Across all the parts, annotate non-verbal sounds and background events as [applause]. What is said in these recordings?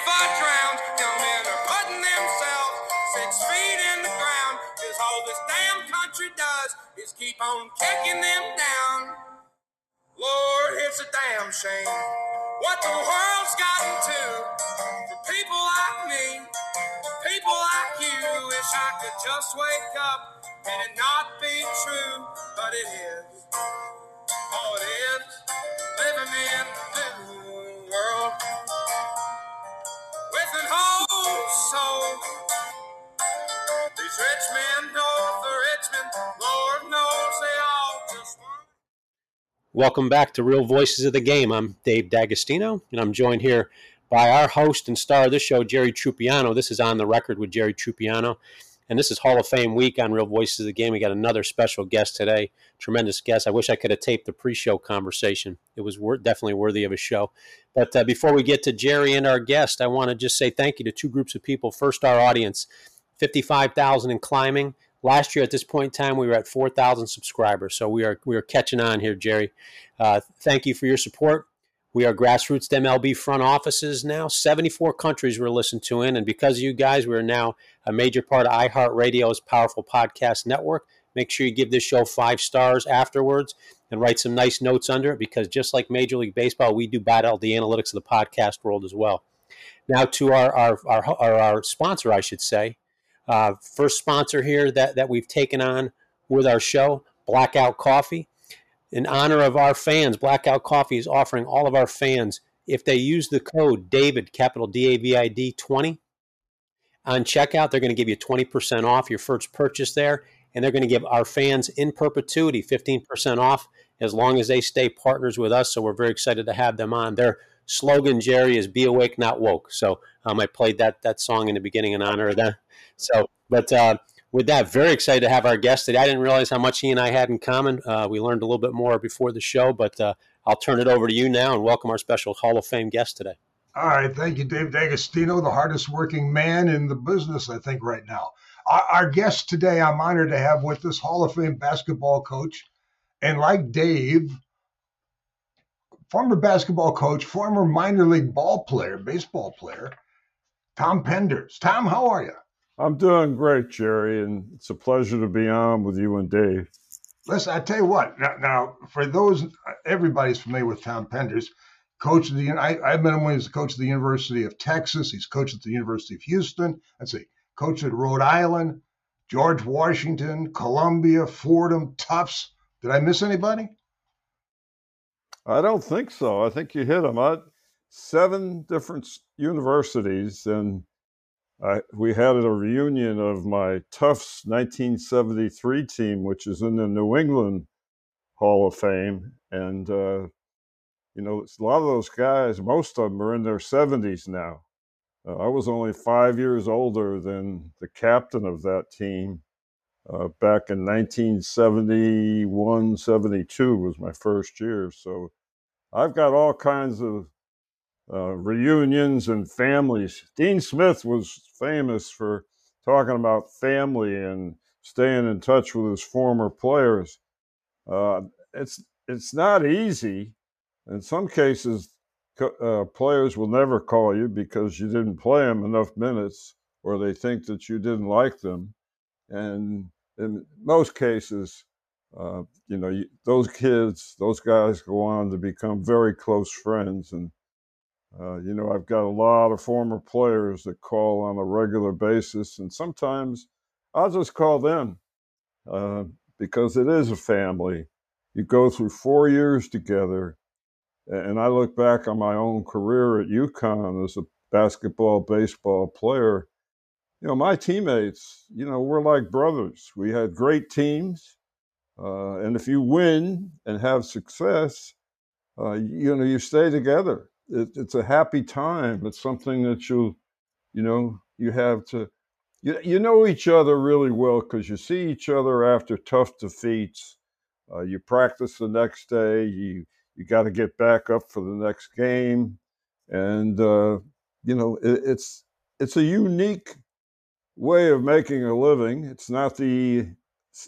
before drowned. Young men are putting themselves six feet in the ground. Cause all this damn country does is keep on kicking them down. Lord, it's a damn shame what the world's gotten to for people like me, people like you. Wish I could just wake up and it not be true, but it is. Oh, it is living in These rich men know the rich men, Lord knows they all just want. Welcome back to Real Voices of the Game. I'm Dave D'Agostino, and I'm joined here by our host and star of this show, Jerry Trupiano. This is On the Record with Jerry Trupiano, and this is Hall of Fame week on Real Voices of the Game. We got another special guest today, tremendous guest. I wish I could have taped the pre-show conversation. It was wor- definitely worthy of a show. But uh, before we get to Jerry and our guest, I want to just say thank you to two groups of people. First, our audience, 55,000 and climbing. Last year at this point in time, we were at 4,000 subscribers. So we are we are catching on here, Jerry. Uh, thank you for your support. We are grassroots MLB front offices now. 74 countries we're listened to in. And because of you guys, we're now a major part of iHeartRadio's powerful podcast network. Make sure you give this show five stars afterwards and write some nice notes under it because just like Major League Baseball, we do battle the analytics of the podcast world as well. Now to our, our, our, our, our sponsor, I should say. Uh, first sponsor here that, that we've taken on with our show, Blackout Coffee. In honor of our fans, Blackout Coffee is offering all of our fans, if they use the code DAVID, capital D A V I D 20, on checkout, they're going to give you 20% off your first purchase there. And they're going to give our fans in perpetuity 15% off as long as they stay partners with us. So we're very excited to have them on. Their slogan, Jerry, is "Be awake, not woke." So um, I played that that song in the beginning in honor of that. So, but uh, with that, very excited to have our guest today. I didn't realize how much he and I had in common. Uh, we learned a little bit more before the show, but uh, I'll turn it over to you now and welcome our special Hall of Fame guest today. All right, thank you, Dave D'Agostino, the hardest working man in the business, I think, right now. Our, our guest today, I'm honored to have with us Hall of Fame basketball coach, and like Dave, former basketball coach, former minor league ball player, baseball player, Tom Penders. Tom, how are you? I'm doing great, Jerry, and it's a pleasure to be on with you and Dave. Listen, I tell you what. Now, now for those, everybody's familiar with Tom Penders, coach of the. I, I met him when he was coach of the University of Texas. He's coach at the University of Houston. Let's see, coach at Rhode Island, George Washington, Columbia, Fordham, Tufts. Did I miss anybody? I don't think so. I think you hit them. I, seven different universities, and We had a reunion of my Tufts 1973 team, which is in the New England Hall of Fame. And, uh, you know, a lot of those guys, most of them are in their 70s now. Uh, I was only five years older than the captain of that team. Uh, back in 1971, 72 was my first year. So I've got all kinds of uh, reunions and families. Dean Smith was famous for talking about family and staying in touch with his former players. Uh, it's it's not easy. In some cases, uh, players will never call you because you didn't play them enough minutes, or they think that you didn't like them. And in most cases, uh, you know, those kids, those guys go on to become very close friends. And, uh, you know, I've got a lot of former players that call on a regular basis. And sometimes I'll just call them uh, because it is a family. You go through four years together. And I look back on my own career at UConn as a basketball, baseball player. You know, my teammates, you know, we're like brothers. We had great teams uh, and if you win and have success, uh, you know you stay together. It, it's a happy time. It's something that you, you know, you have to. You, you know each other really well because you see each other after tough defeats. Uh, you practice the next day. You you got to get back up for the next game, and uh, you know it, it's it's a unique way of making a living. It's not the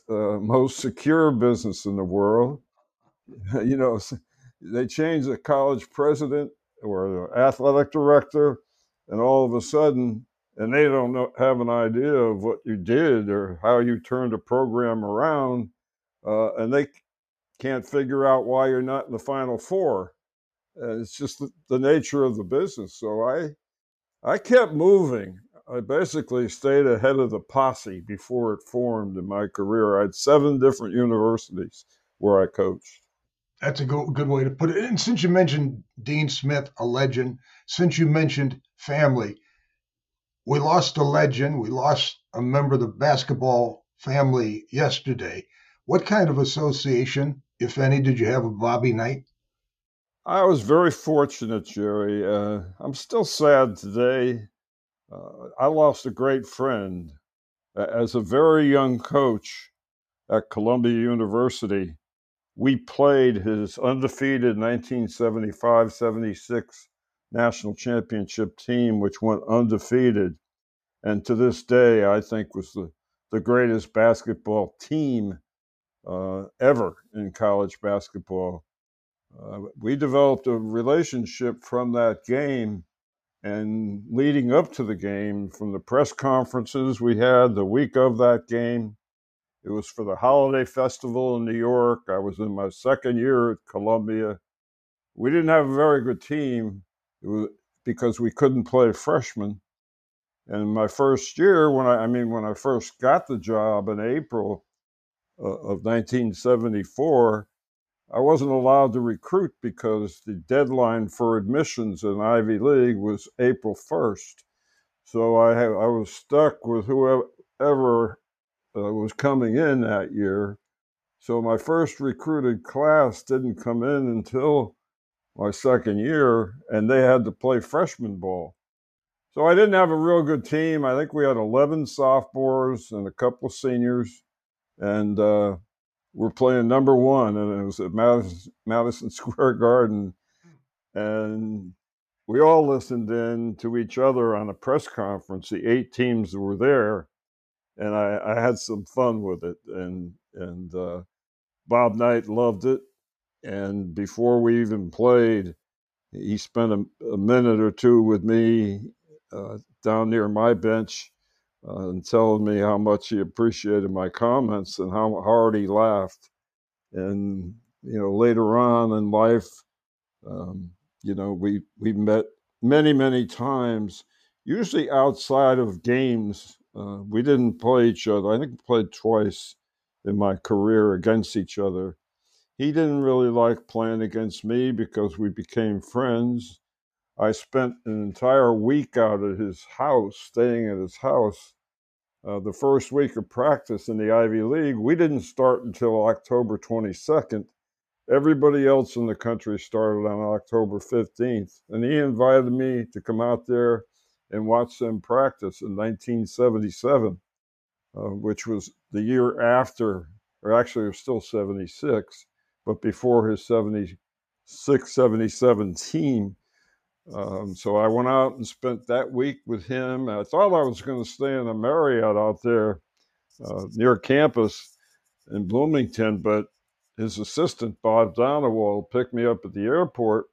uh, most secure business in the world. [laughs] you know, they change the college president or the athletic director and all of a sudden, and they don't know, have an idea of what you did or how you turned a program around, uh, and they can't figure out why you're not in the final four. Uh, it's just the, the nature of the business. So I, I kept moving. I basically stayed ahead of the posse before it formed in my career. I had seven different universities where I coached. That's a good, good way to put it. And since you mentioned Dean Smith, a legend, since you mentioned family, we lost a legend. We lost a member of the basketball family yesterday. What kind of association, if any, did you have with Bobby Knight? I was very fortunate, Jerry. Uh, I'm still sad today. Uh, I lost a great friend. As a very young coach at Columbia University, we played his undefeated 1975 76 national championship team, which went undefeated. And to this day, I think was the, the greatest basketball team uh, ever in college basketball. Uh, we developed a relationship from that game and leading up to the game, from the press conferences we had the week of that game, it was for the holiday festival in New York. I was in my second year at Columbia. We didn't have a very good team because we couldn't play freshmen. And my first year, when I, I mean, when I first got the job in April uh, of 1974, I wasn't allowed to recruit because the deadline for admissions in Ivy League was April 1st. So I, I was stuck with whoever uh, was coming in that year. So my first recruited class didn't come in until my second year, and they had to play freshman ball. So I didn't have a real good team. I think we had 11 sophomores and a couple of seniors, and uh, we're playing number one, and it was at Madison, [laughs] Square Garden. And we all listened in to each other on a press conference, the eight teams that were there and I, I had some fun with it. And and uh, Bob Knight loved it. And before we even played, he spent a, a minute or two with me uh, down near my bench uh, and telling me how much he appreciated my comments and how hard he laughed. And you know, later on in life, um, you know, we we met many many times, usually outside of games uh, we didn't play each other. I think we played twice in my career against each other. He didn't really like playing against me because we became friends. I spent an entire week out at his house, staying at his house. Uh, the first week of practice in the Ivy League, we didn't start until October 22nd. Everybody else in the country started on October 15th. And he invited me to come out there and watch them practice in 1977, uh, which was the year after, or actually it was still 76, but before his 76 77 team. Um, so I went out and spent that week with him. I thought I was going to stay in a Marriott out there uh, near campus in Bloomington, but his assistant, Bob Donewald, picked me up at the airport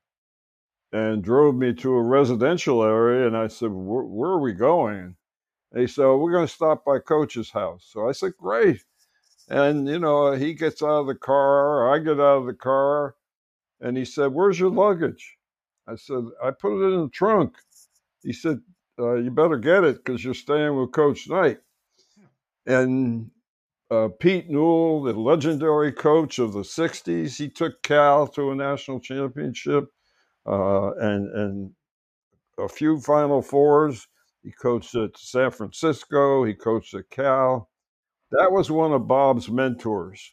and drove me to a residential area. And I said, Where, are we going? And he said, oh, We're going to stop by Coach's house. So I said, Great. And, you know, he gets out of the car, I get out of the car, and he said, Where's your luggage? I said, I put it in the trunk. He said, uh, You better get it because you're staying with Coach Knight. And uh, Pete Newell, the legendary coach of the 60s, he took Cal to a national championship uh, and and a few Final Fours. He coached at San Francisco. He coached at Cal. That was one of Bob's mentors,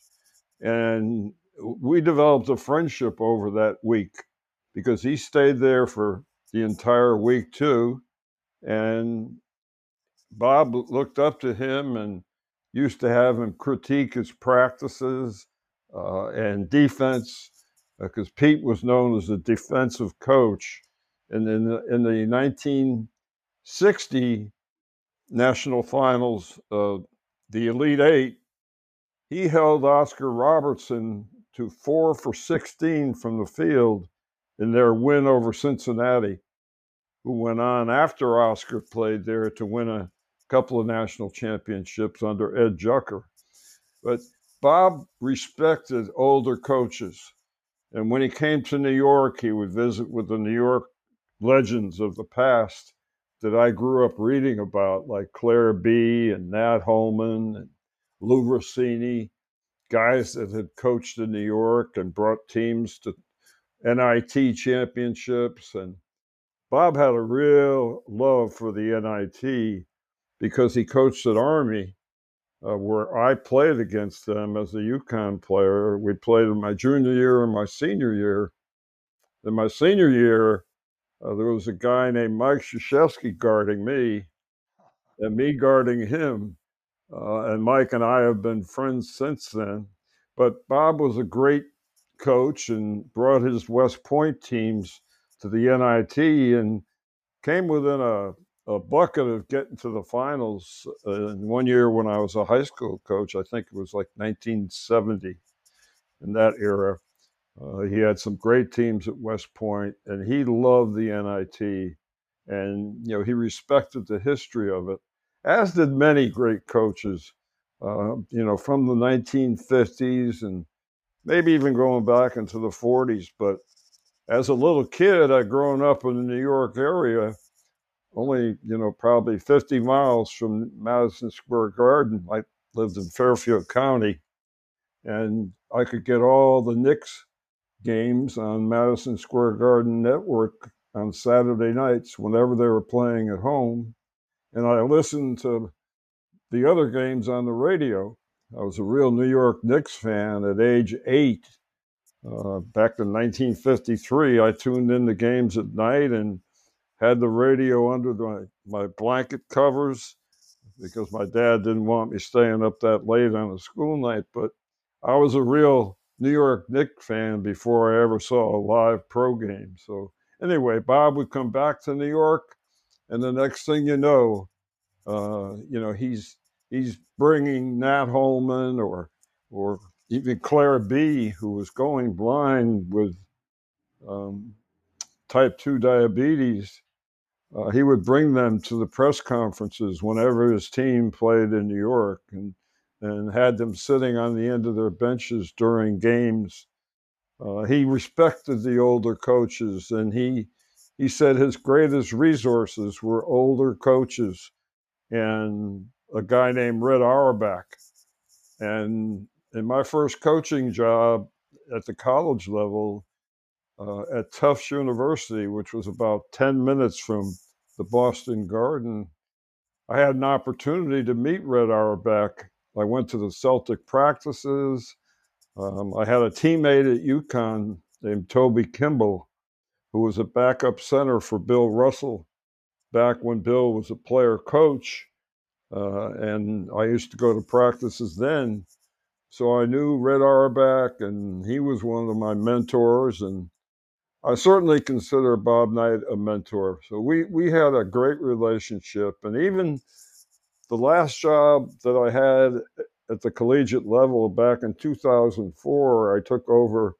and we developed a friendship over that week because he stayed there for the entire week too, and Bob looked up to him and used to have him critique his practices uh, and defense because uh, Pete was known as a defensive coach. And in the, in the 1960 national finals, uh, the Elite Eight, he held Oscar Robertson to four for 16 from the field in their win over Cincinnati, who went on after Oscar played there to win a couple of national championships under Ed Jucker. But Bob respected older coaches. And when he came to New York, he would visit with the New York legends of the past that I grew up reading about, like Clair Bee. and Nat Holman and Lou Rossini, guys that had coached in New York and brought teams to NIT championships. And Bob had a real love for the NIT because he coached at Army, uh, where I played against them as a UConn player. We played in my junior year and my senior year. In my senior year, uh, there was a guy named Mike Krzyzewski guarding me and me guarding him. Uh, and Mike and I have been friends since then. But Bob was a great coach and brought his West Point teams to the NIT and came within a, a bucket of getting to the finals. Uh, in one year when I was a high school coach, I think it was like 1970 in that era. Uh, he had some great teams at West Point, and he loved the NIT, and you know he respected the history of it, as did many great coaches. Uh, you know, from the 1950s and maybe even going back into the 40s. But as a little kid, I'd grown up in the New York area, only you know probably 50 miles from Madison Square Garden. I lived in Fairfield County, and I could get all the Knicks games on Madison Square Garden Network on Saturday nights whenever they were playing at home. And I listened to the other games on the radio. I was a real New York Knicks fan at age eight. Uh, back in 1953, I tuned in the games at night and had the radio under my, my blanket covers because my dad didn't want me staying up that late on a school night. But I was a real New York Knicks fan before I ever saw a live pro game. So anyway, Bob would come back to New York, and the next thing you know, uh, you know he's he's bringing Nat Holman or or even Clair Bee, who was going blind with um, type two diabetes. Uh, he would bring them to the press conferences whenever his team played in New York, and and had them sitting on the end of their benches during games. Uh, he respected the older coaches, and he he said his greatest resources were older coaches and a guy named Red Auerbach. And in my first coaching job at the college level uh, at Tufts University, which was about 10 minutes from the Boston Garden, I had an opportunity to meet Red Auerbach I went to the Celtic practices. Um, I had a teammate at UConn named Toby Kimball, who was a backup center for Bill Russell back when Bill was a player coach. Uh, and I used to go to practices then. So I knew Red Auerbach, and he was one of my mentors. And I certainly consider Bob Knight a mentor. So we, we had a great relationship. And even the last job that I had at the collegiate level back in 2004, I took over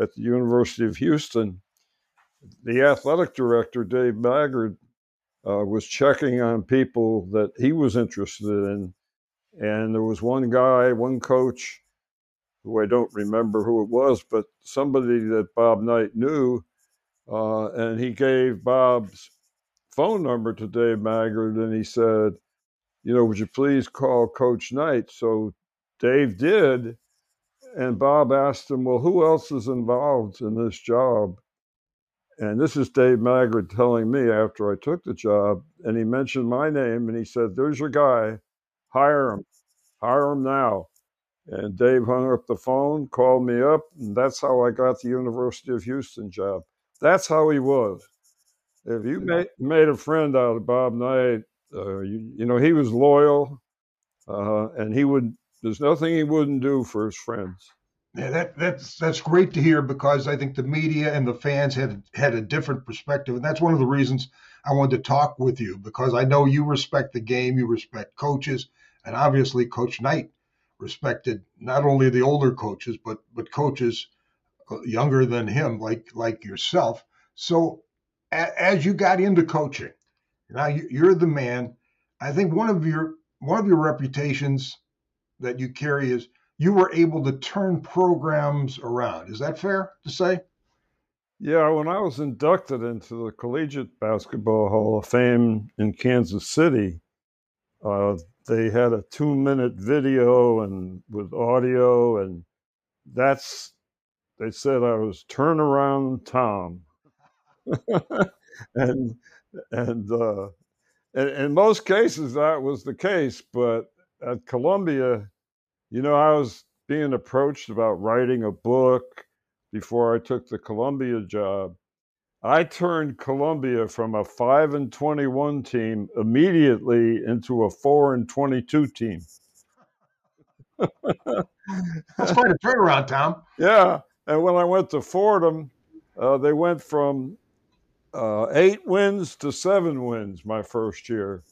at the University of Houston. The athletic director, Dave Maggard, uh, was checking on people that he was interested in. And there was one guy, one coach, who I don't remember who it was, but somebody that Bob Knight knew. Uh, and he gave Bob's phone number to Dave Maggard and he said, you know, would you please call Coach Knight? So Dave did. And Bob asked him, well, who else is involved in this job? And this is Dave Maggard telling me after I took the job. And he mentioned my name and he said, there's your guy. Hire him. Hire him now. And Dave hung up the phone, called me up, and that's how I got the University of Houston job. That's how he was. If you made, made a friend out of Bob Knight, uh, you, you, know, he was loyal, uh, and he would. There's nothing he wouldn't do for his friends. Yeah, that that's that's great to hear because I think the media and the fans had had a different perspective, and that's one of the reasons I wanted to talk with you because I know you respect the game, you respect coaches, and obviously Coach Knight respected not only the older coaches but but coaches uh, younger than him, like like yourself. So as you got into coaching, now you're the man. I think one of your one of your reputations that you carry is you were able to turn programs around. Is that fair to say? Yeah, when I was inducted into the Collegiate Basketball Hall of Fame in Kansas City, uh, they had a two-minute video and with audio, and that's they said I was turnaround Tom, [laughs] and and uh, in most cases that was the case, but at Columbia, you know, I was being approached about writing a book before I took the Columbia job. I turned Columbia from a 5 and 21 team immediately into a 4 and 22 team. That's quite a turnaround, Tom. Yeah. And when I went to Fordham, uh, they went from uh, eight wins to seven wins my first year.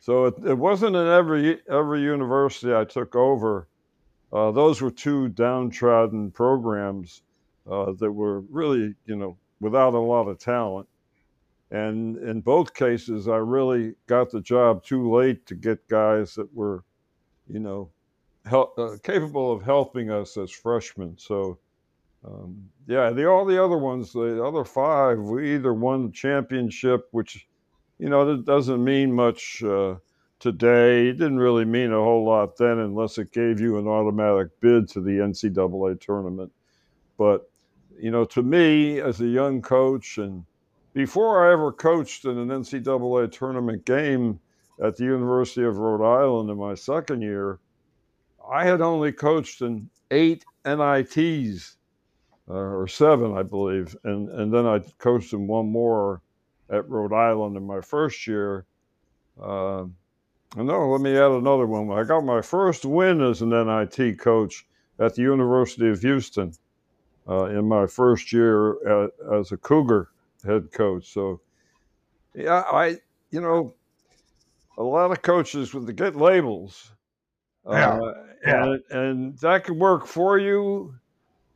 So it, it wasn't in every every university I took over. Uh, those were two downtrodden programs uh, that were really, you know, without a lot of talent. And in both cases, I really got the job too late to get guys that were, you know, help, uh, capable of helping us as freshmen. So, um, yeah, the all the other ones, the other five, we either won the championship, which, you know, that doesn't mean much uh, today. It didn't really mean a whole lot then, unless it gave you an automatic bid to the NCAA tournament. But you know, to me as a young coach, and before I ever coached in an NCAA tournament game at the University of Rhode Island in my second year, I had only coached in eight NITs, uh, or seven, I believe, and and then I coached in one more at Rhode Island in my first year. Uh, no, let me add another one. I got my first win as an NIT coach at the University of Houston uh, in my first year at, as a Cougar head coach. So, yeah, I, you know, a lot of coaches with the get labels. Yeah. Uh, yeah. And, and, that can work for you.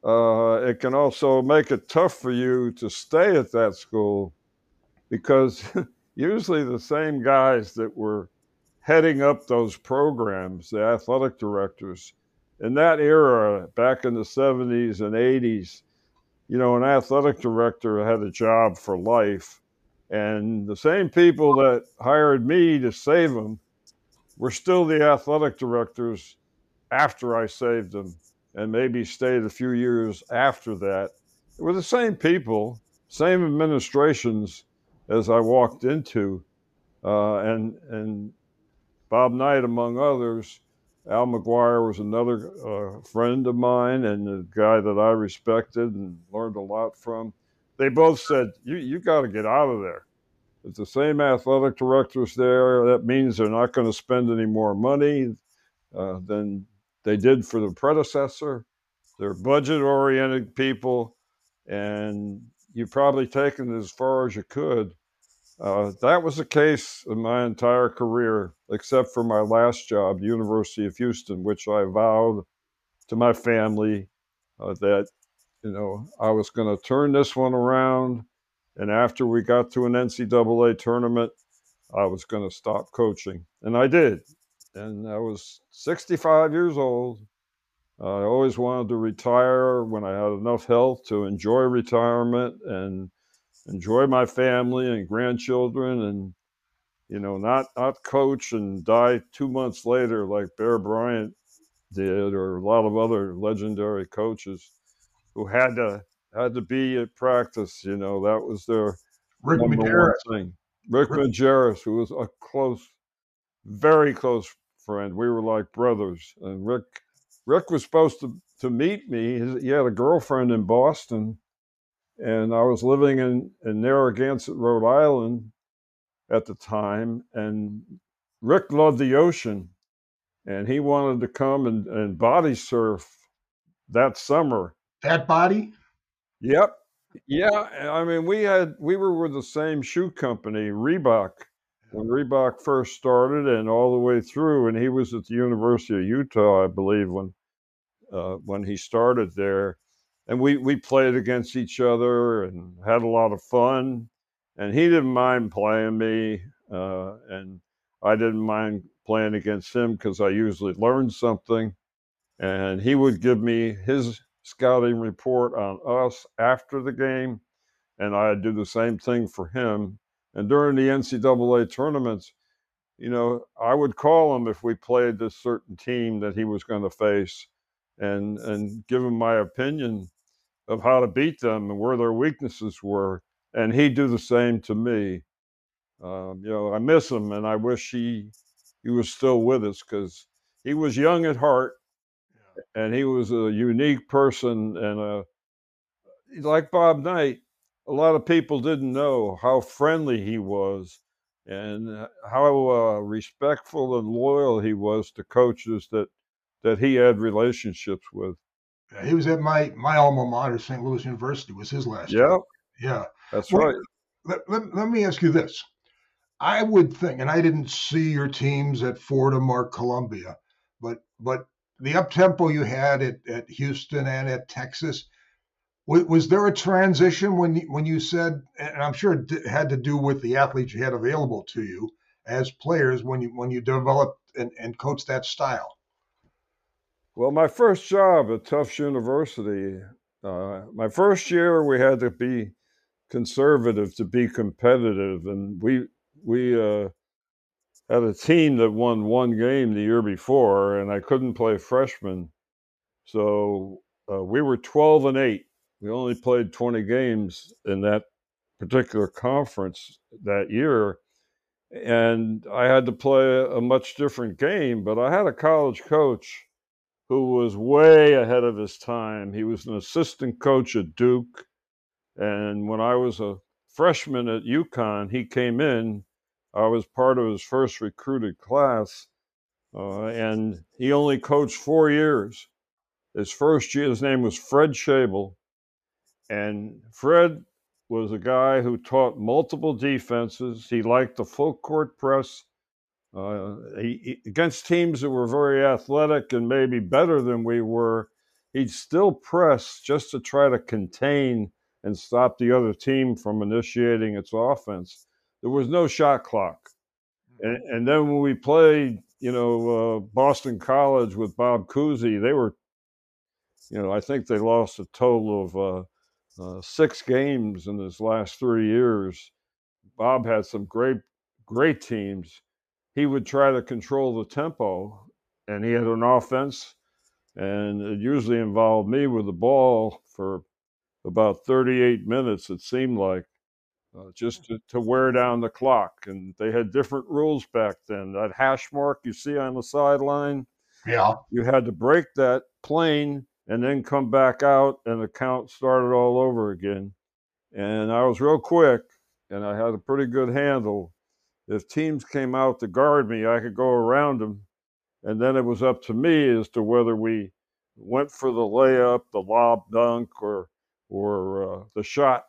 Uh, it can also make it tough for you to stay at that school because [laughs] usually the same guys that were heading up those programs, the athletic directors, in that era, back in the 70s and 80s, you know, an athletic director had a job for life. And the same people that hired me to save them were still the athletic directors after I saved them and maybe stayed a few years after that. It were the same people, same administrations as I walked into. Uh, and, and Bob Knight, among others, Al McGuire was another uh, friend of mine and a guy that I respected and learned a lot from. They both said, "You you got to get out of there." If the same athletic directors there, that means they're not going to spend any more money uh, than they did for the predecessor. They're budget-oriented people, and you've probably taken it as far as you could. Uh, that was the case in my entire career, except for my last job, University of Houston, which I vowed to my family uh, that you know I was going to turn this one around, and after we got to an NCAA tournament, I was going to stop coaching, and I did. And I was 65 years old. I always wanted to retire when I had enough health to enjoy retirement and enjoy my family and grandchildren and you know not not coach and die two months later like bear bryant did or a lot of other legendary coaches who had to had to be at practice you know that was their rick majerus. thing. Rick, rick majerus who was a close very close friend. We were like brothers. And rick rick was supposed to to meet me. He had a girlfriend in boston and I was living in, in Narragansett, Rhode Island at the time, and Rick loved the ocean, and he wanted to come and, and body surf that summer. That body? Yep. Yeah, I mean, we had we were with the same shoe company, Reebok, when Reebok first started, and all the way through. And he was at the University of Utah, I believe, when uh, when he started there and we we played against each other and had a lot of fun. and he didn't mind playing me, uh, and I didn't mind playing against him because I usually learned something. And he would give me his scouting report on us after the game, and I'd do the same thing for him. And during the NCAA tournaments, you know, I would call him if we played this certain team that he was going to face, and and give him my opinion of how to beat them and where their weaknesses were, and he'd do the same to me. Um, you know, I miss him, and I wish he he was still with us because he was young at heart, and he was a unique person and a like Bob Knight. A lot of people didn't know how friendly he was and how uh, respectful and loyal he was to coaches that that he had relationships with. Yeah, he was at my my alma mater, St. Louis University, was his last. Yeah, job. yeah, that's well, right. Let, let, let me ask you this: I would think, and I didn't see your teams at Fordham or Columbia, but but the up tempo you had at, at Houston and at Texas, was, was, there a transition when you, when you said, and I'm sure it had to do with the athletes you had available to you as players when you when you developed and, and coached that style? Well, my first job at Tufts University, uh, my first year we had to be conservative to be competitive, and we we uh, had a team that won one game the year before, and I couldn't play freshman, so uh, we were twelve and eight. We only played twenty games in that particular conference that year, and I had to play a much different game. But I had a college coach who was way ahead of his time. He was an assistant coach at Duke, and when I was a freshman at UConn, he came in I was part of his first recruited class, uh, and he only coached four years. His first year, his name was Fred Shabel, and Fred was a guy who taught multiple defenses. He liked the full court press. Uh, he, against teams that were very athletic and maybe better than we were, he'd still press just to try to contain and stop the other team from initiating its offense there was no shot clock. And, mm-hmm. and then when we played, you know, uh, Boston College with Bob Cousy, they were, you know, I think they lost a total of uh, uh, six games in his last three years. Bob had some great, great teams. He would try to control the tempo, and he had an offense, and it usually involved me with the ball for about 38 minutes, it seemed like uh, just to, to, wear down the clock. And they had different rules back then. That hash mark you see on the sideline, yeah, you had to break that plane and then come back out, and the count started all over again. And I was real quick, and I had a pretty good handle. If teams came out to guard me, I could go around them, and then it was up to me as to whether we went for the layup, the lob dunk, or or uh, the shot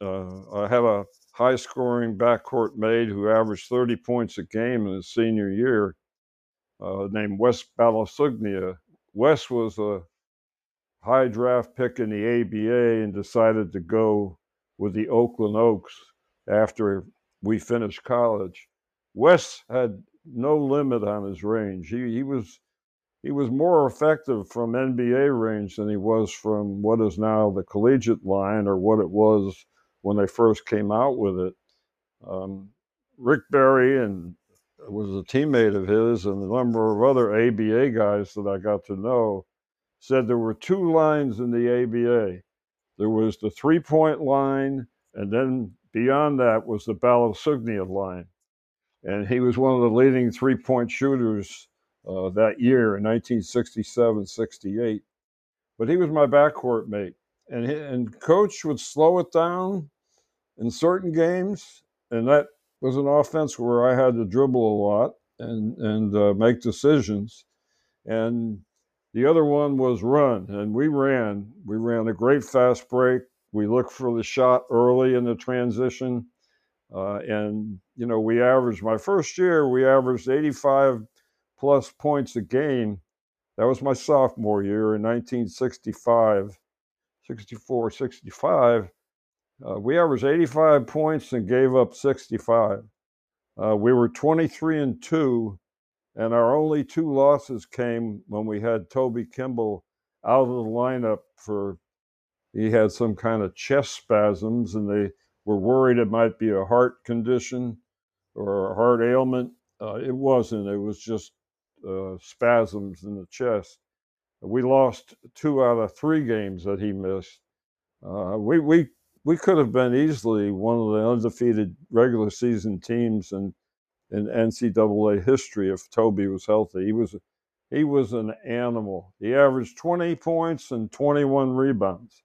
uh, I have a high scoring backcourt mate who averaged 30 points a game in his senior year uh, named Wes Bialosuknia. Wes was a high draft pick in the ABA and decided to go with the Oakland Oaks after we finished college. Wes had no limit on his range. He, he was he was more effective from NBA range than he was from what is now the collegiate line or what it was when they first came out with it. Um, Rick Barry and was a teammate of his, and a number of other ABA guys that I got to know said there were two lines in the ABA. There was the three point line, and then beyond that was the Bialosuknia line. And he was one of the leading three point shooters uh, that year in 1967 68. But he was my backcourt mate and and coach would slow it down in certain games, and that was an offense where I had to dribble a lot and and uh, make decisions, and the other one was run, and we ran. We ran a great fast break. We look for the shot early in the transition, uh, and you know we averaged. My first year, we averaged 85 plus points a game. That was my sophomore year in 1965 64, 65. Uh, we averaged 85 points and gave up 65. Uh, we were 23 and 2, and our only two losses came when we had Toby Kimball out of the lineup for he had some kind of chest spasms, and they were worried it might be a heart condition or a heart ailment. Uh, it wasn't. It was just uh, spasms in the chest. We lost two out of three games that he missed. Uh, we we we could have been easily one of the undefeated regular season teams in in NCAA history if Toby was healthy. He was he was an animal. He averaged 20 points and 21 rebounds,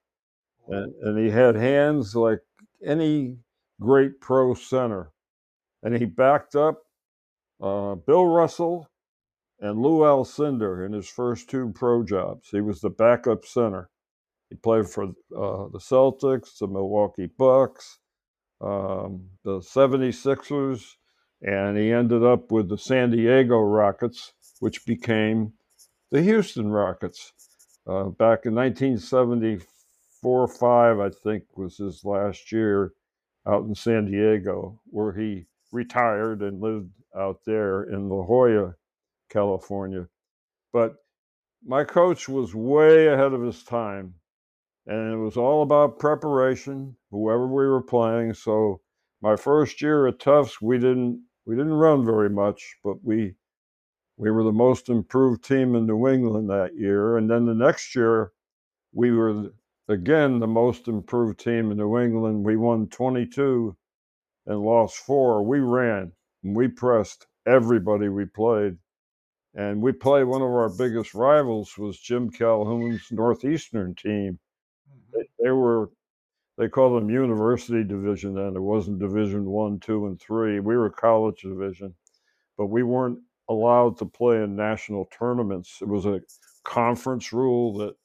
and, and he had hands like any great pro center. And he backed up uh, Bill Russell and Lou Alcindor in his first two pro jobs. He was the backup center. He played for uh, the Celtics, the Milwaukee Bucks, um, the 76ers, and he ended up with the San Diego Rockets, which became the Houston Rockets. Uh, back in 1974 5, I think, was his last year out in San Diego, where he retired and lived out there in La Jolla, California. But my coach was way ahead of his time and it was all about preparation, whoever we were playing. So my first year at Tufts, we didn't we didn't run very much, but we we were the most improved team in New England that year. And then the next year, we were again the most improved team in New England. We won 22 and lost four. We ran and we pressed everybody we played. And we played one of our biggest rivals was Jim Calhoun's Northeastern team mm-hmm. they were they called them university division then. It wasn't division one, two, and three. We were college division, but we weren't allowed to play in national tournaments. It was a conference rule that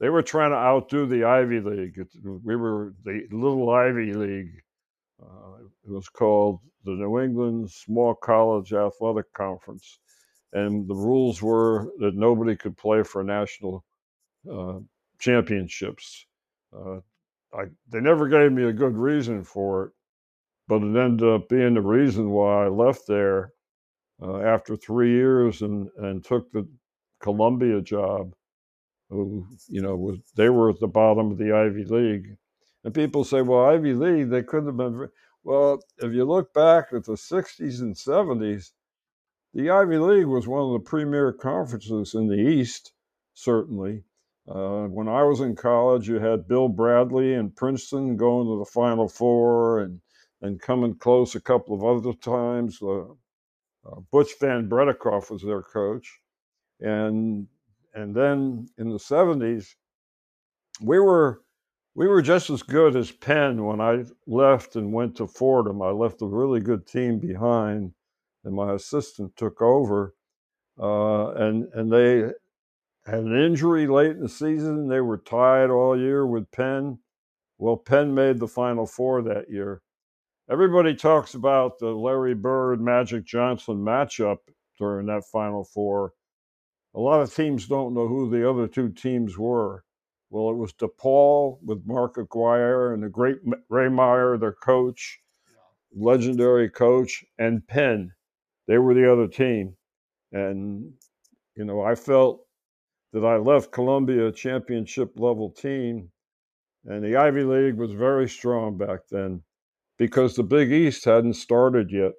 they were trying to outdo the Ivy League. We were the little Ivy League. Uh, it was called the New England Small College Athletic Conference, and the rules were that nobody could play for national uh, championships. Uh, I, they never gave me a good reason for it, but it ended up being the reason why I left there uh, after three years and, and took the Columbia job. Who, you know, was they were at the bottom of the Ivy League, and people say, "Well, Ivy League, they couldn't have been." Well, if you look back at the '60s and '70s, the Ivy League was one of the premier conferences in the East, certainly, uh, when I was in college, you had Bill Bradley and Princeton going to the Final Four and and coming close a couple of other times. Uh, uh, Butch Van Breda Kolff was their coach, and and then in the '70s, we were we were just as good as Penn when I left and went to Fordham. I left a really good team behind, and my assistant took over, uh, and and they had an injury late in the season. They were tied all year with Penn. Well, Penn made the Final Four that year. Everybody talks about the Larry Bird Magic Johnson matchup during that Final Four. A lot of teams don't know who the other two teams were. Well, it was DePaul with Mark Aguirre and the great Ray Meyer, their coach, legendary coach, and Penn. They were the other team. And, you know, I felt that I left Columbia a championship level team, and the Ivy League was very strong back then because the Big East hadn't started yet.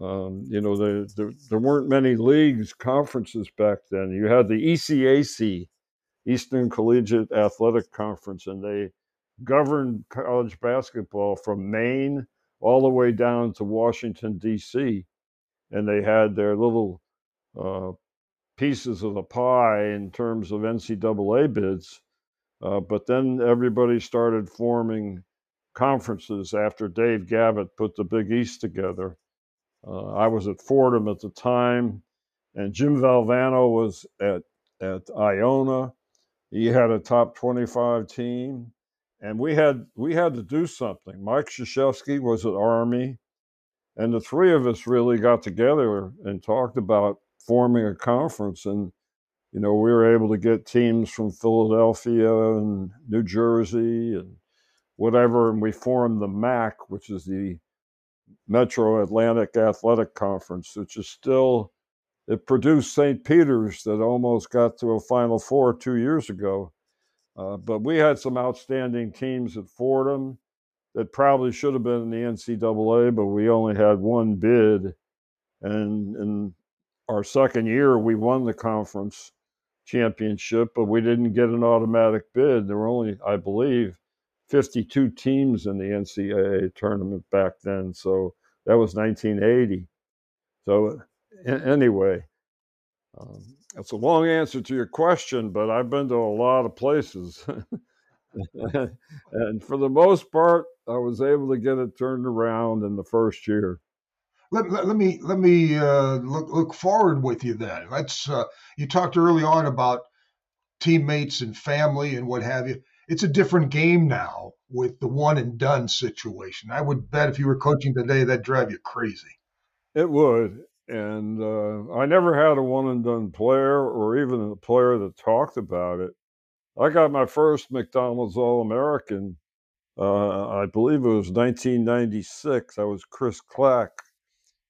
Um, you know, the, the, there weren't many leagues, conferences back then. You had the ECAC, Eastern Collegiate Athletic Conference, and they governed college basketball from Maine all the way down to Washington, D.C. And they had their little uh, pieces of the pie in terms of NCAA bids. Uh, but then everybody started forming conferences after Dave Gavitt put the Big East together. Uh, I was at Fordham at the time, and Jim Valvano was at, at Iona. He had a top 25 team, and we had we had to do something. Mike Krzyzewski was at Army, and the three of us really got together and talked about forming a conference and you know we were able to get teams from Philadelphia and New Jersey and whatever, and we formed the MAAC, which is the Metro Atlantic Athletic Conference, which is still it produced St. Peter's that almost got to a Final Four two years ago. Uh, but we had some outstanding teams at Fordham that probably should have been in the NCAA, but we only had one bid. And in our second year, we won the conference championship, but we didn't get an automatic bid. There were only, I believe, 52 teams in the NCAA tournament back then. So that was 1980. So, anyway, um, that's a long answer to your question, but I've been to a lot of places. [laughs] and for the most part, I was able to get it turned around in the first year. Let, let, let me let me uh, look look forward with you then. Let's. Uh, you talked early on about teammates and family and what have you. It's a different game now with the one and done situation. I would bet if you were coaching today, that'd drive you crazy. It would, and uh, I never had a one and done player or even a player that talked about it. I got my first McDonald's All American, uh, I believe it was 1996. I was Chris Clack,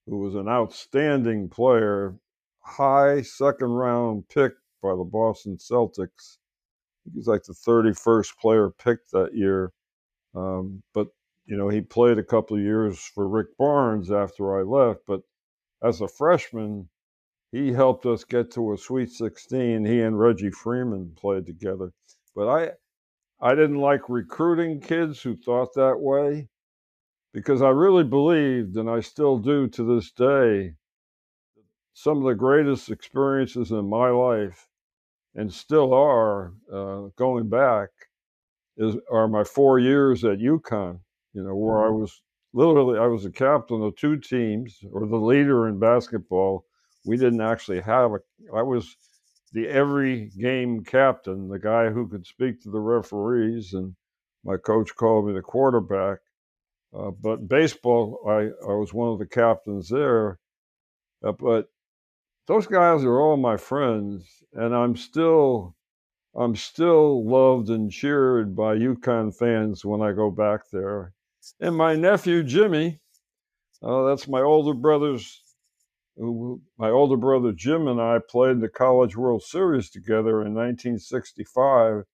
who was an outstanding player, high second round pick by the Boston Celtics. He was like the 31st player picked that year. Um, but, you know, he played a couple of years for Rick Barnes after I left. But as a freshman, he helped us get to a Sweet 16. He and Reggie Freeman played together. But I, I didn't like recruiting kids who thought that way because I really believed, and I still do to this day, some of the greatest experiences in my life, and still are uh, going back, is are my four years at UConn. You know, where I mm-hmm. was literally I was a captain of two teams or the leader in basketball. We didn't actually have a. I was the every game captain, the guy who could speak to the referees, and my coach called me the quarterback. Uh, but baseball, I, I was one of the captains there. Uh, but those guys are all my friends, and I'm still I'm still loved and cheered by UConn fans when I go back there. And my nephew Jimmy, uh, that's my older brother's my older brother Jim and I played the College World Series together in 1965,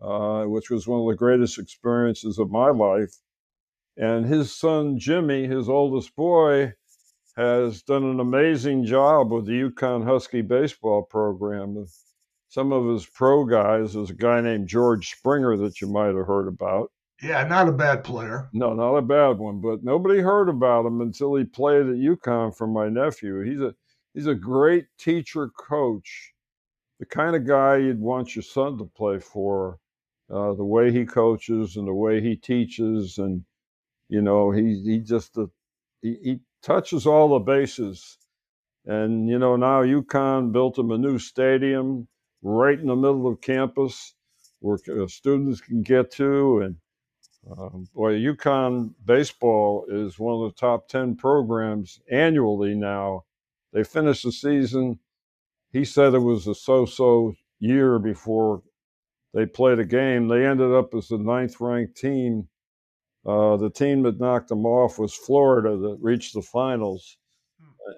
uh, which was one of the greatest experiences of my life. And his son Jimmy, his oldest boy, has done an amazing job with the UConn Husky baseball program. Some of his pro guys is a guy named George Springer that you might have heard about. Yeah, not a bad player. No, not a bad one, but nobody heard about him until he played at UConn for my nephew. He's a he's a great teacher coach, the kind of guy you'd want your son to play for. Uh, the way he coaches and the way he teaches, and you know, he he just uh, he, he touches all the bases. And you know, now UConn built him a new stadium right in the middle of campus where uh, students can get to and um, boy, UConn baseball is one of the top 10 programs annually now. They finished the season. He said it was a so so year before they played a game. They ended up as the ninth ranked team. Uh, the team that knocked them off was Florida, that reached the finals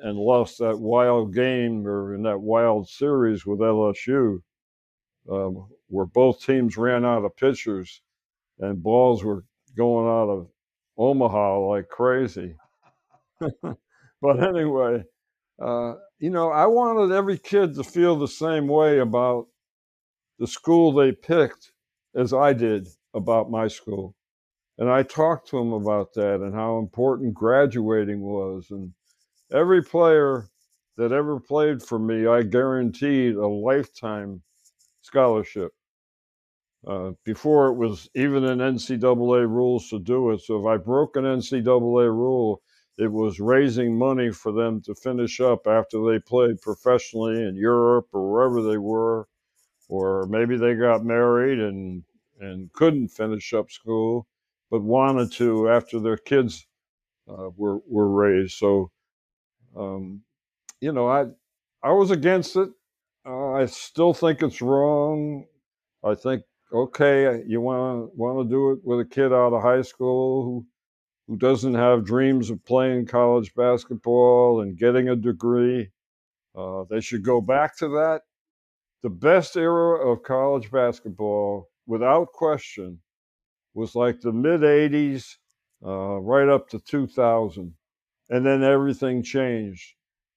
and lost that wild game or in that wild series with LSU, um, where both teams ran out of pitchers and balls were going out of Omaha like crazy. [laughs] but anyway, uh, you know, I wanted every kid to feel the same way about the school they picked as I did about my school. And I talked to them about that and how important graduating was. And every player that ever played for me, I guaranteed a lifetime scholarship. Uh, before it was even in NCAA rules to do it. So if I broke an NCAA rule, it was raising money for them to finish up after they played professionally in Europe or wherever they were, or maybe they got married and and couldn't finish up school, but wanted to after their kids uh, were were raised. So, um, you know, I I was against it. Uh, I still think it's wrong. I think okay, you want to want to do it with a kid out of high school who who doesn't have dreams of playing college basketball and getting a degree. Uh, they should go back to that. The best era of college basketball, without question, was like the mid 80s, uh, right up to 2000. And then everything changed.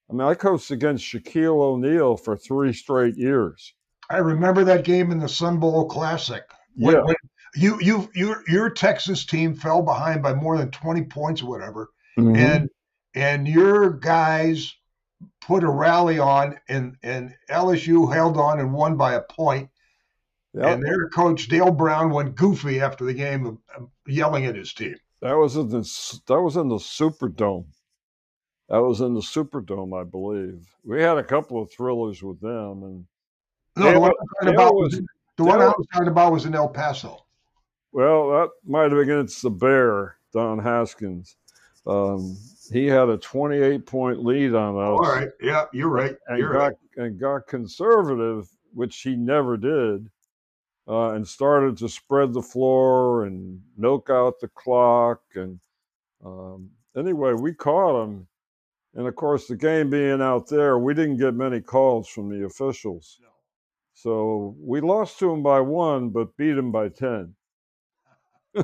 I mean, I coached against Shaquille O'Neal for three straight years. I remember that game in the Sun Bowl Classic. When, Yeah. when you you your your Texas team fell behind by more than 20 points or whatever. Mhm. And and your guys put a rally on and and LSU held on and won by a point. Yep. And their coach Dale Brown went goofy after the game, yelling at his team. That was in the that was in the Superdome. That was in the Superdome, I believe. We had a couple of thrillers with them, and No, the one, about was- was, the one I was talking about was in El Paso. well, that might have been against the Bear, Don Haskins. Um, he had a 28 point lead on us, All right, yeah, you're right. and You're got right. and got conservative, which he never did, uh, and started to spread the floor and milk out the clock. And um, anyway, we caught him, and of course, the game being out there, we didn't get many calls from the officials, so we lost to him by one, but beat him by ten. [laughs]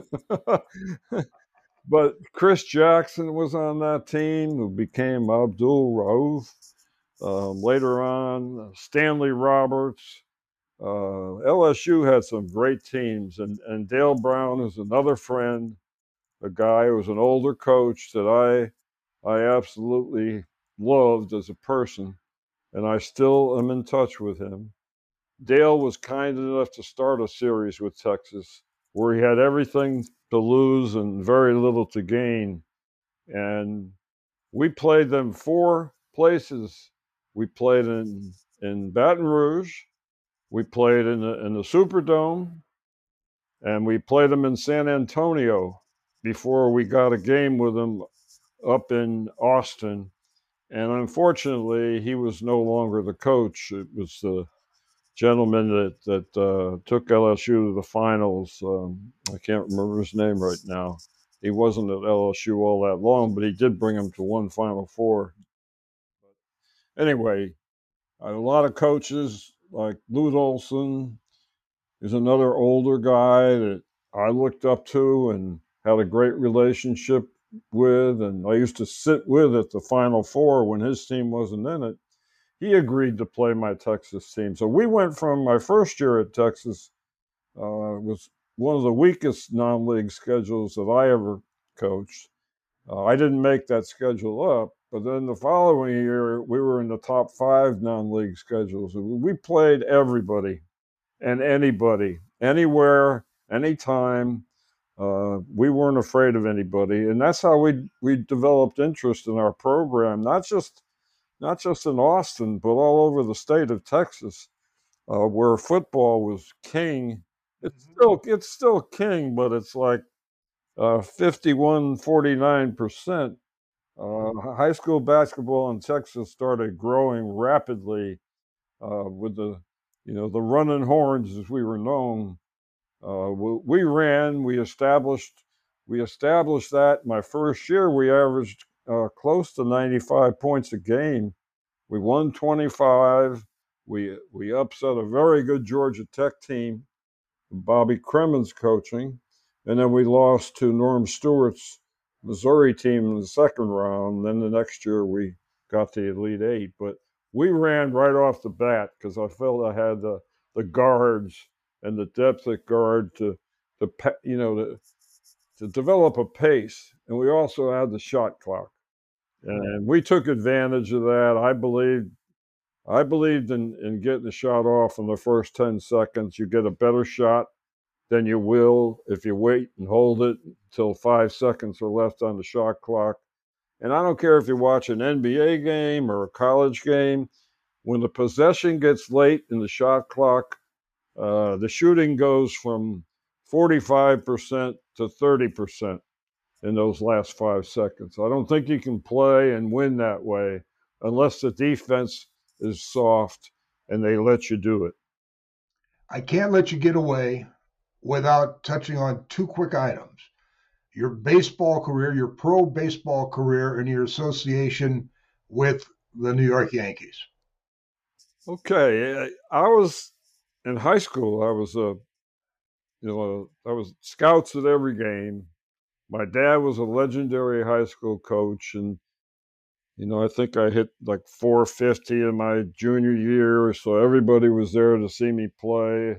but Chris Jackson was on that team, who became Abdul Rauf. Um, later on, uh, Stanley Roberts. Uh, LSU had some great teams, and, and Dale Brown is another friend, a guy who was an older coach that I I absolutely loved as a person, and I still am in touch with him. Dale was kind enough to start a series with Texas where he had everything to lose and very little to gain. And we played them four places. We played in, in Baton Rouge, we played in the, in the Superdome, and we played them in San Antonio before we got a game with them up in Austin. And unfortunately, he was no longer the coach. It was the gentleman that that uh, took LSU to the finals. Um, I can't remember his name right now. He wasn't at LSU all that long, but he did bring him to one Final Four. Anyway, a lot of coaches like Lute Olson is another older guy that I looked up to and had a great relationship with, and I used to sit with at the Final Four when his team wasn't in it he agreed to play my Texas team. So we went from my first year at Texas uh, was one of the weakest non-league schedules that I ever coached. Uh, I didn't make that schedule up, but then the following year we were in the top five non-league schedules. We played everybody and anybody, anywhere, anytime. Uh, we weren't afraid of anybody, and that's how we we developed interest in our program. Not just not just in Austin, but all over the state of Texas, uh, where football was king. It's still it's still king, but it's like uh, 51, 49 percent. Uh, high school basketball in Texas started growing rapidly uh, with the you know the running horns as we were known. Uh, we, we ran, we established we established that. My first year, we averaged uh, close to 95 points a game. We won 25. We we upset a very good Georgia Tech team, Bobby Cremins coaching, and then we lost to Norm Stewart's Missouri team in the second round. Then the next year we got the Elite Eight, but we ran right off the bat because I felt I had the the guards and the depth at guard to to you know to to develop a pace, and we also had the shot clock, and we took advantage of that. I believed I believed in in getting the shot off in the first ten seconds. You get a better shot than you will if you wait and hold it until five seconds are left on the shot clock. And I don't care if you watch an NBA game or a college game, when the possession gets late in the shot clock, uh, the shooting goes from 45% to 30% in those last five seconds. I don't think you can play and win that way unless the defense is soft and they let you do it. I can't let you get away without touching on two quick items your baseball career, your pro baseball career, and your association with the New York Yankees. Okay, I was in high school. I was a, you know, I was scouts at every game. My dad was a legendary high school coach, and you know, I think I hit like 450 in my junior year, so everybody was there to see me play.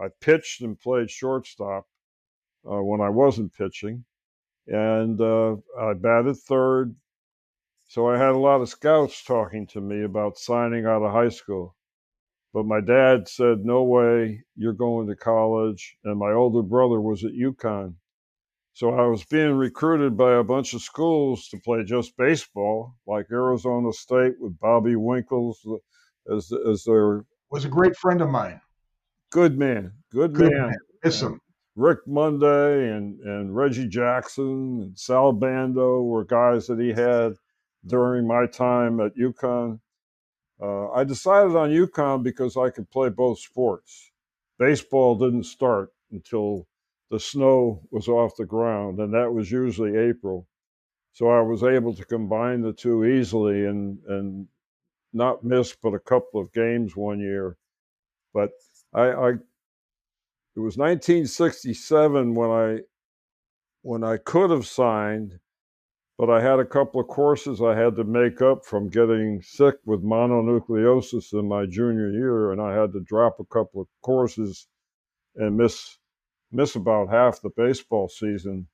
I pitched and played shortstop uh, when I wasn't pitching, and uh, I batted third. So I had a lot of scouts talking to me about signing out of high school. But my dad said, No way, you're going to college. And my older brother was at UConn. So I was being recruited by a bunch of schools to play just baseball, like Arizona State with Bobby Winkles uh, as, as their. Was a great friend of mine. Good man. Good, good man. man. Miss him. Rick Monday and, and Reggie Jackson and Sal Bando were guys that he had during my time at UConn. Uh, I decided on UConn because I could play both sports. Baseball didn't start until the snow was off the ground, and that was usually April. So I was able to combine the two easily and, and not miss but a couple of games one year. But I, I it was 1967 when I when I could have signed, but I had a couple of courses I had to make up from getting sick with mononucleosis in my junior year, and I had to drop a couple of courses and miss miss about half the baseball season.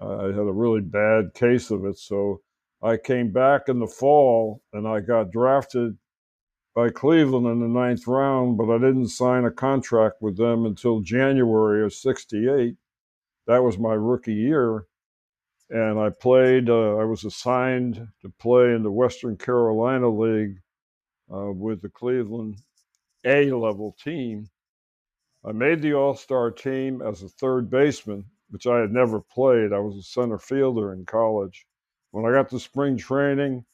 I had a really bad case of it, so I came back in the fall and I got drafted by Cleveland in the ninth round, but I didn't sign a contract with them until January of 68. That was my rookie year. And I played, uh, I was assigned to play in the Western Carolina League uh, with the Cleveland A level team. I made the All Star team as a third baseman, which I had never played. I was a center fielder in college. When I got to spring training,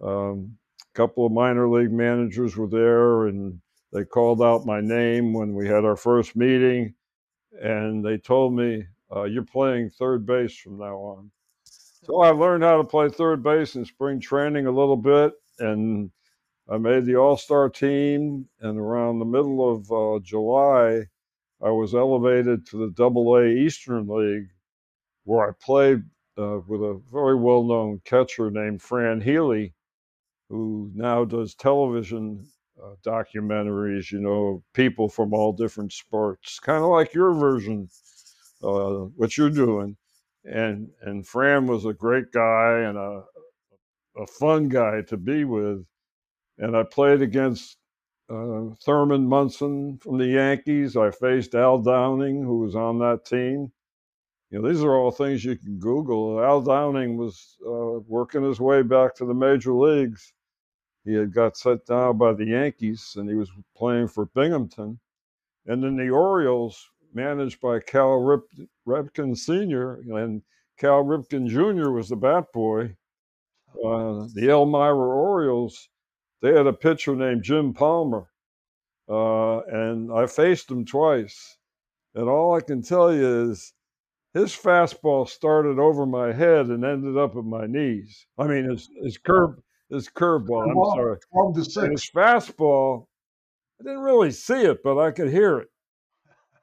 um, couple of minor league managers were there and they called out my name when we had our first meeting and they told me uh, you're playing third base from now on so i learned how to play third base in spring training a little bit and i made the all-star team and around the middle of uh, july i was elevated to the double a eastern league where i played uh, with a very well-known catcher named fran healy who now does television uh, documentaries, you know, people from all different sports, kind of like your version, uh, what you're doing. And and Fran was a great guy and a a fun guy to be with. And I played against uh, Thurman Munson from the Yankees. I faced Al Downing, who was on that team. You know, these are all things you can Google. Al Downing was uh, working his way back to the major leagues he had got set down by the Yankees and he was playing for Binghamton. And then the Orioles, managed by Cal Rip, Ripken Sr., and Cal Ripken Jr. was the bat boy. Uh, the Elmira Orioles, they had a pitcher named Jim Palmer. Uh, and I faced him twice. And all I can tell you is his fastball started over my head and ended up at my knees. I mean, his, his curve his curveball. I'm sorry. 12 to 6. And his fastball, I didn't really see it, but I could hear it.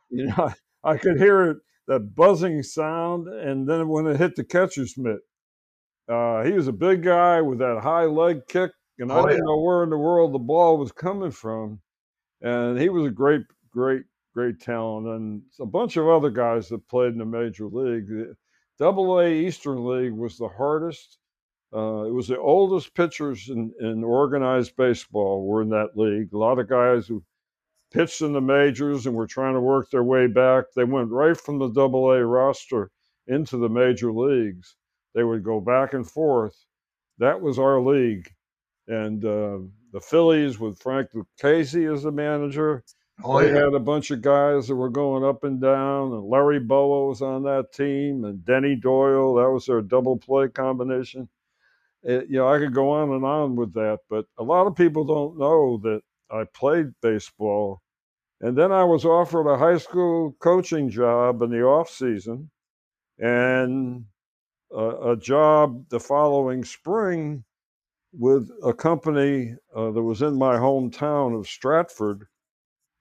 You know, [laughs] I, could hear it, that buzzing sound, and then when it hit the catcher's mitt. Uh, he was a big guy with that high leg kick, and oh, I didn't yeah. know where in the world the ball was coming from. And he was a great, great, great talent. And a bunch of other guys that played in the major league. The Double A Eastern League was the hardest uh, it was the oldest pitchers in, in organized baseball were in that league. A lot of guys who pitched in the majors and were trying to work their way back. They went right from the double A roster into the major leagues. They would go back and forth. That was our league. And uh, the Phillies with Frank Lucchesi as the manager. Oh, they had a bunch of guys that were going up and down, and Larry Bowa was on that team, and Denny Doyle. That was their double play combination it, you know, I could go on and on with that, but a lot of people don't know that I played baseball And then I was offered a high school coaching job in the off season and a, a job the following spring with a company uh, that was in my hometown of Stratford.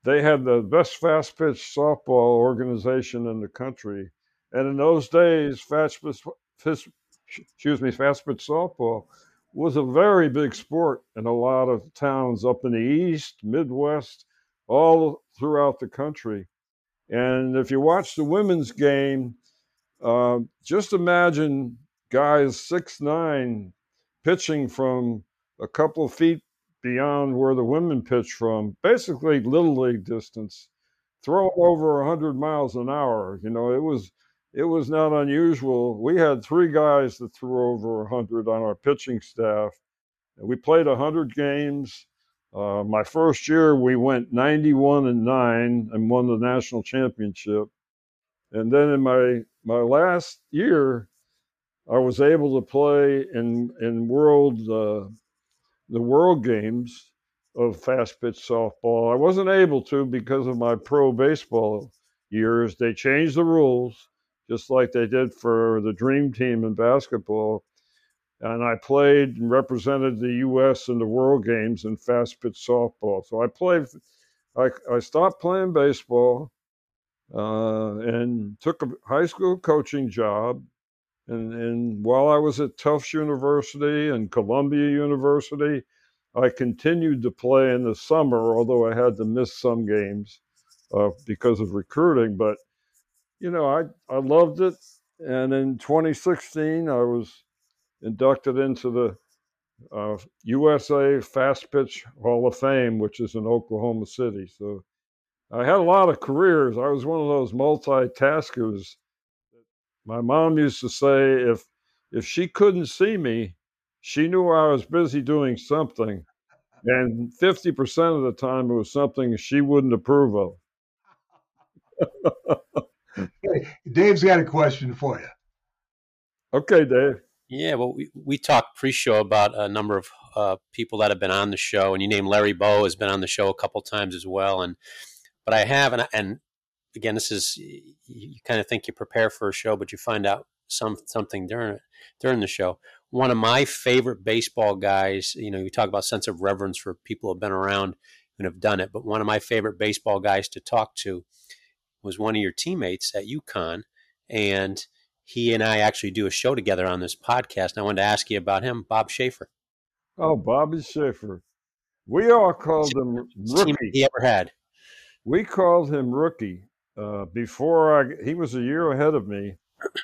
They had the best fast pitch softball organization in the country. And in those days, fast pitch, excuse me, fast pitch softball was a very big sport in a lot of towns up in the East, Midwest, all throughout the country. And if you watch the women's game, uh, just imagine guys six nine pitching from a couple of feet beyond where the women pitch from, basically little league distance, throwing over 100 miles an hour. You know, it was it was not unusual. We had three guys that threw over 100 on our pitching staff. We played 100 games. Uh, my first year, we went 91 and 9 and won the national championship. And then in my, my last year, I was able to play in in world uh, the world games of fast pitch softball. I wasn't able to because of my pro baseball years. They changed the rules just like they did for the dream team in basketball. And I played and represented the U.S. in the World Games in fast pitch softball. So I played. I, I stopped playing baseball uh, and took a high school coaching job and, and while I was at Tufts University and Columbia University, I continued to play in the summer, although I had to miss some games uh, because of recruiting. But, you know, I, I loved it. And in 2016, I was inducted into the uh, USA Fast Pitch Hall of Fame, which is in Oklahoma City. So I had a lot of careers. I was one of those multitaskers my mom used to say if if she couldn't see me, she knew I was busy doing something. And 50% of the time it was something she wouldn't approve of. [laughs] hey, Dave's got a question for you. Okay, Dave. Yeah, well, we, we talked pre-show about a number of uh, people that have been on the show, and you named Larry Bowa has been on the show a couple times as well. And but I have, and, and again, this is you, you kind of think you prepare for a show, but you find out some something during it during the show. One of my favorite baseball guys, you know, you talk about sense of reverence for people who have been around and have done it, but one of my favorite baseball guys to talk to was one of your teammates at UConn, and he and I actually do a show together on this podcast. I wanted to ask you about him, Bob Schaefer. Oh, Bobby Schaefer. We all called him rookie. He ever had. We called him rookie uh, before I, he was a year ahead of me.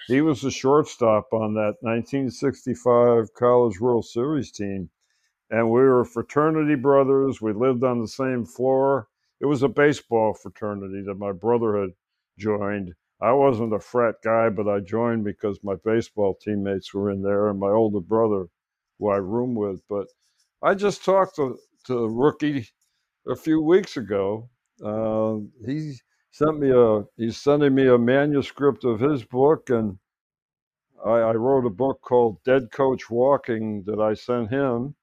He was the shortstop on that 1965 College World Series team. And we were fraternity brothers. We lived on the same floor. It was a baseball fraternity that my brother had joined. I wasn't a frat guy, but I joined because my baseball teammates were in there and my older brother, who I room with. But I just talked to, to Rookie a few weeks ago. Uh, he sent me a he's sending me a manuscript of his book and I, I wrote a book called Dead Coach Walking that I sent him.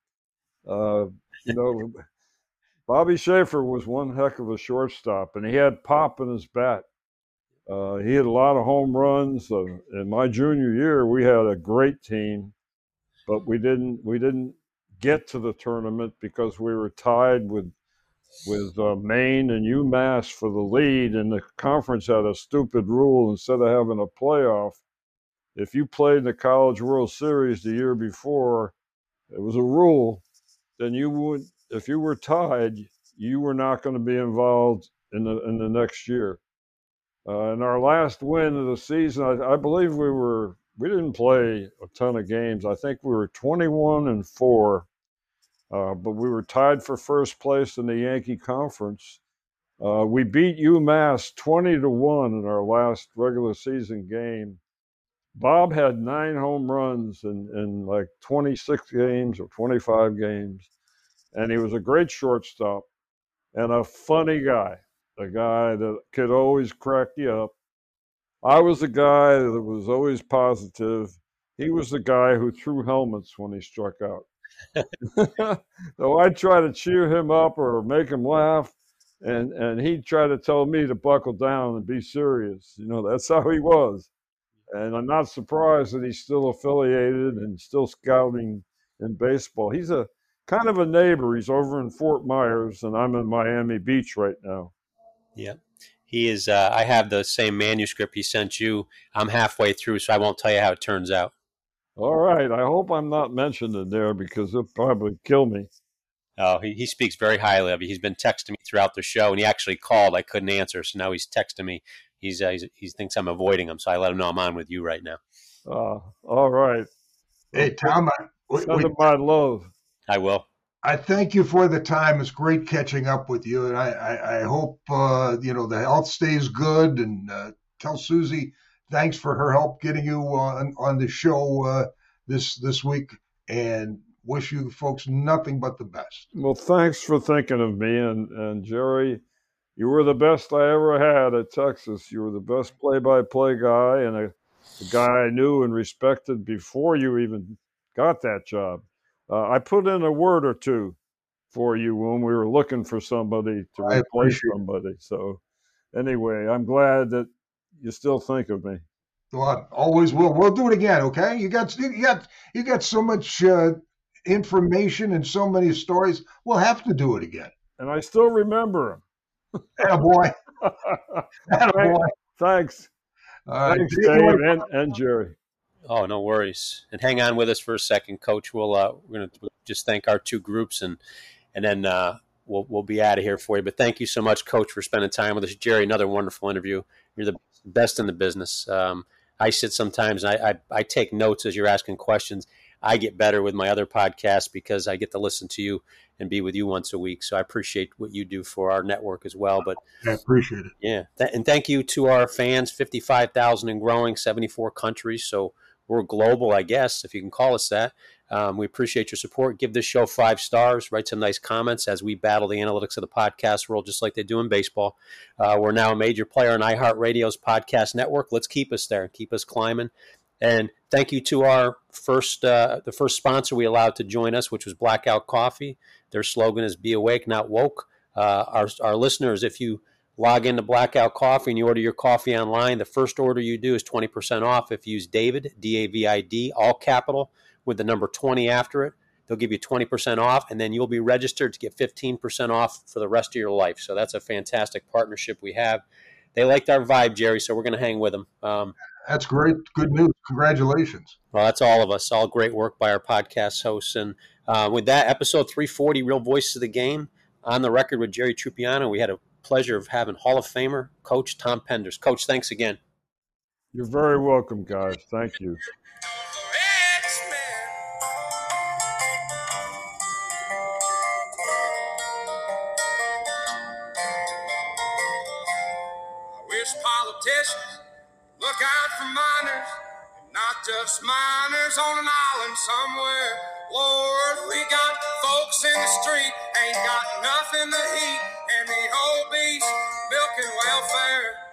Uh, you know, Bobby Schaefer was one heck of a shortstop, and he had pop in his bat. Uh, he had a lot of home runs. Uh, in my junior year, we had a great team, but we didn't we didn't get to the tournament because we were tied with with uh, Maine and UMass for the lead, and the conference had a stupid rule instead of having a playoff. If you played in the College World Series the year before, it was a rule. Then you would, if you were tied, you were not going to be involved in the in the next year. Uh, in our last win of the season, I, I believe we were we didn't play a ton of games. I think we were 21 and four uh, but we were tied for first place in the Yankee Conference. Uh, we beat UMass 20 to 1 in our last regular season game. Bob had nine home runs in, in like 26 games or 25 games. And he was a great shortstop and a funny guy, a guy that could always crack you up. I was the guy that was always positive. He was the guy who threw helmets when he struck out. [laughs] so I'd try to cheer him up or make him laugh. and and he'd try to tell me to buckle down and be serious. You know, that's how he was. And I'm not surprised that he's still affiliated and still scouting in baseball. He's a kind of a neighbor. He's over in Fort Myers, and I'm in Miami Beach right now. Yeah. He is. Uh, I have the same manuscript he sent you. I'm halfway through, so I won't tell you how it turns out. All right. I hope I'm not mentioned in there because it'll probably kill me. Oh, he, he speaks very highly of you. He's been texting me throughout the show, and he actually called. I couldn't answer, so now he's texting me. He's, uh, he's he thinks I'm avoiding him, so I let him know I'm on with you right now. Uh, all right. Hey, Tom, I, we, Send him my love. I will. I thank you for the time. It's great catching up with you, and I, I, I hope uh, you know the health stays good. And uh, tell Susie thanks for her help getting you on on the show uh, this this week, and wish you folks nothing but the best. Well, thanks for thinking of me, and and Jerry, you were the best I ever had at Texas. You were the best play-by-play guy, and a, a guy I knew and respected before you even got that job. Uh, I put in a word or two for you when we were looking for somebody to I replace somebody. So, anyway, I'm glad that you still think of me. Well, I always will. We'll do it again, okay? You got you got you got so much uh, information and so many stories. We'll have to do it again. And I still remember Attaboy. [laughs] him. Attaboy. Thanks. All right. Thanks, Dave, Dave and, and Jerry. Oh, no worries. And hang on with us for a second, Coach. We'll uh, we're gonna just thank our two groups and and then uh, we'll we'll be out of here for you. But thank you so much, Coach, for spending time with us. Jerry, another wonderful interview. You're the best in the business. Um, I sit sometimes and I, I I take notes as you're asking questions. I get better with my other podcasts because I get to listen to you and be with you once a week. So I appreciate what you do for our network as well. But I appreciate it. yeah, and thank you to our fans, fifty-five thousand and growing, seventy-four countries. So we're global, I guess, if you can call us that. Um, we appreciate your support. Give this show five stars. Write some nice comments as we battle the analytics of the podcast world, just like they do in baseball. Uh, we're now a major player in iHeartRadio's podcast network. Let's keep us there and keep us climbing. And thank you to our first, uh, the first sponsor we allowed to join us, which was Blackout Coffee. Their slogan is "Be awake, not woke." Uh, our our listeners, if you log into Blackout Coffee and you order your coffee online, the first order you do is 20% off if you use David, D A V I D, all capital, with the number 20 after it. They'll give you 20% off, and then you'll be registered to get 15% off for the rest of your life. So that's a fantastic partnership we have. They liked our vibe, Jerry, so we're going to hang with them. Um, That's great. Good news. Congratulations. well, that's all of us. All great work by our podcast hosts. And uh, with that, episode 340, Real Voices of the Game, on the record with Jerry Trupiano, we had a pleasure of having Hall of Famer Coach Tom Penders. Coach, thanks again. You're very welcome, guys. Thank you. I wish politicians look out for minors, and not just minors on an island somewhere. Lord, we got folks in the street, ain't got nothing to eat, welfare.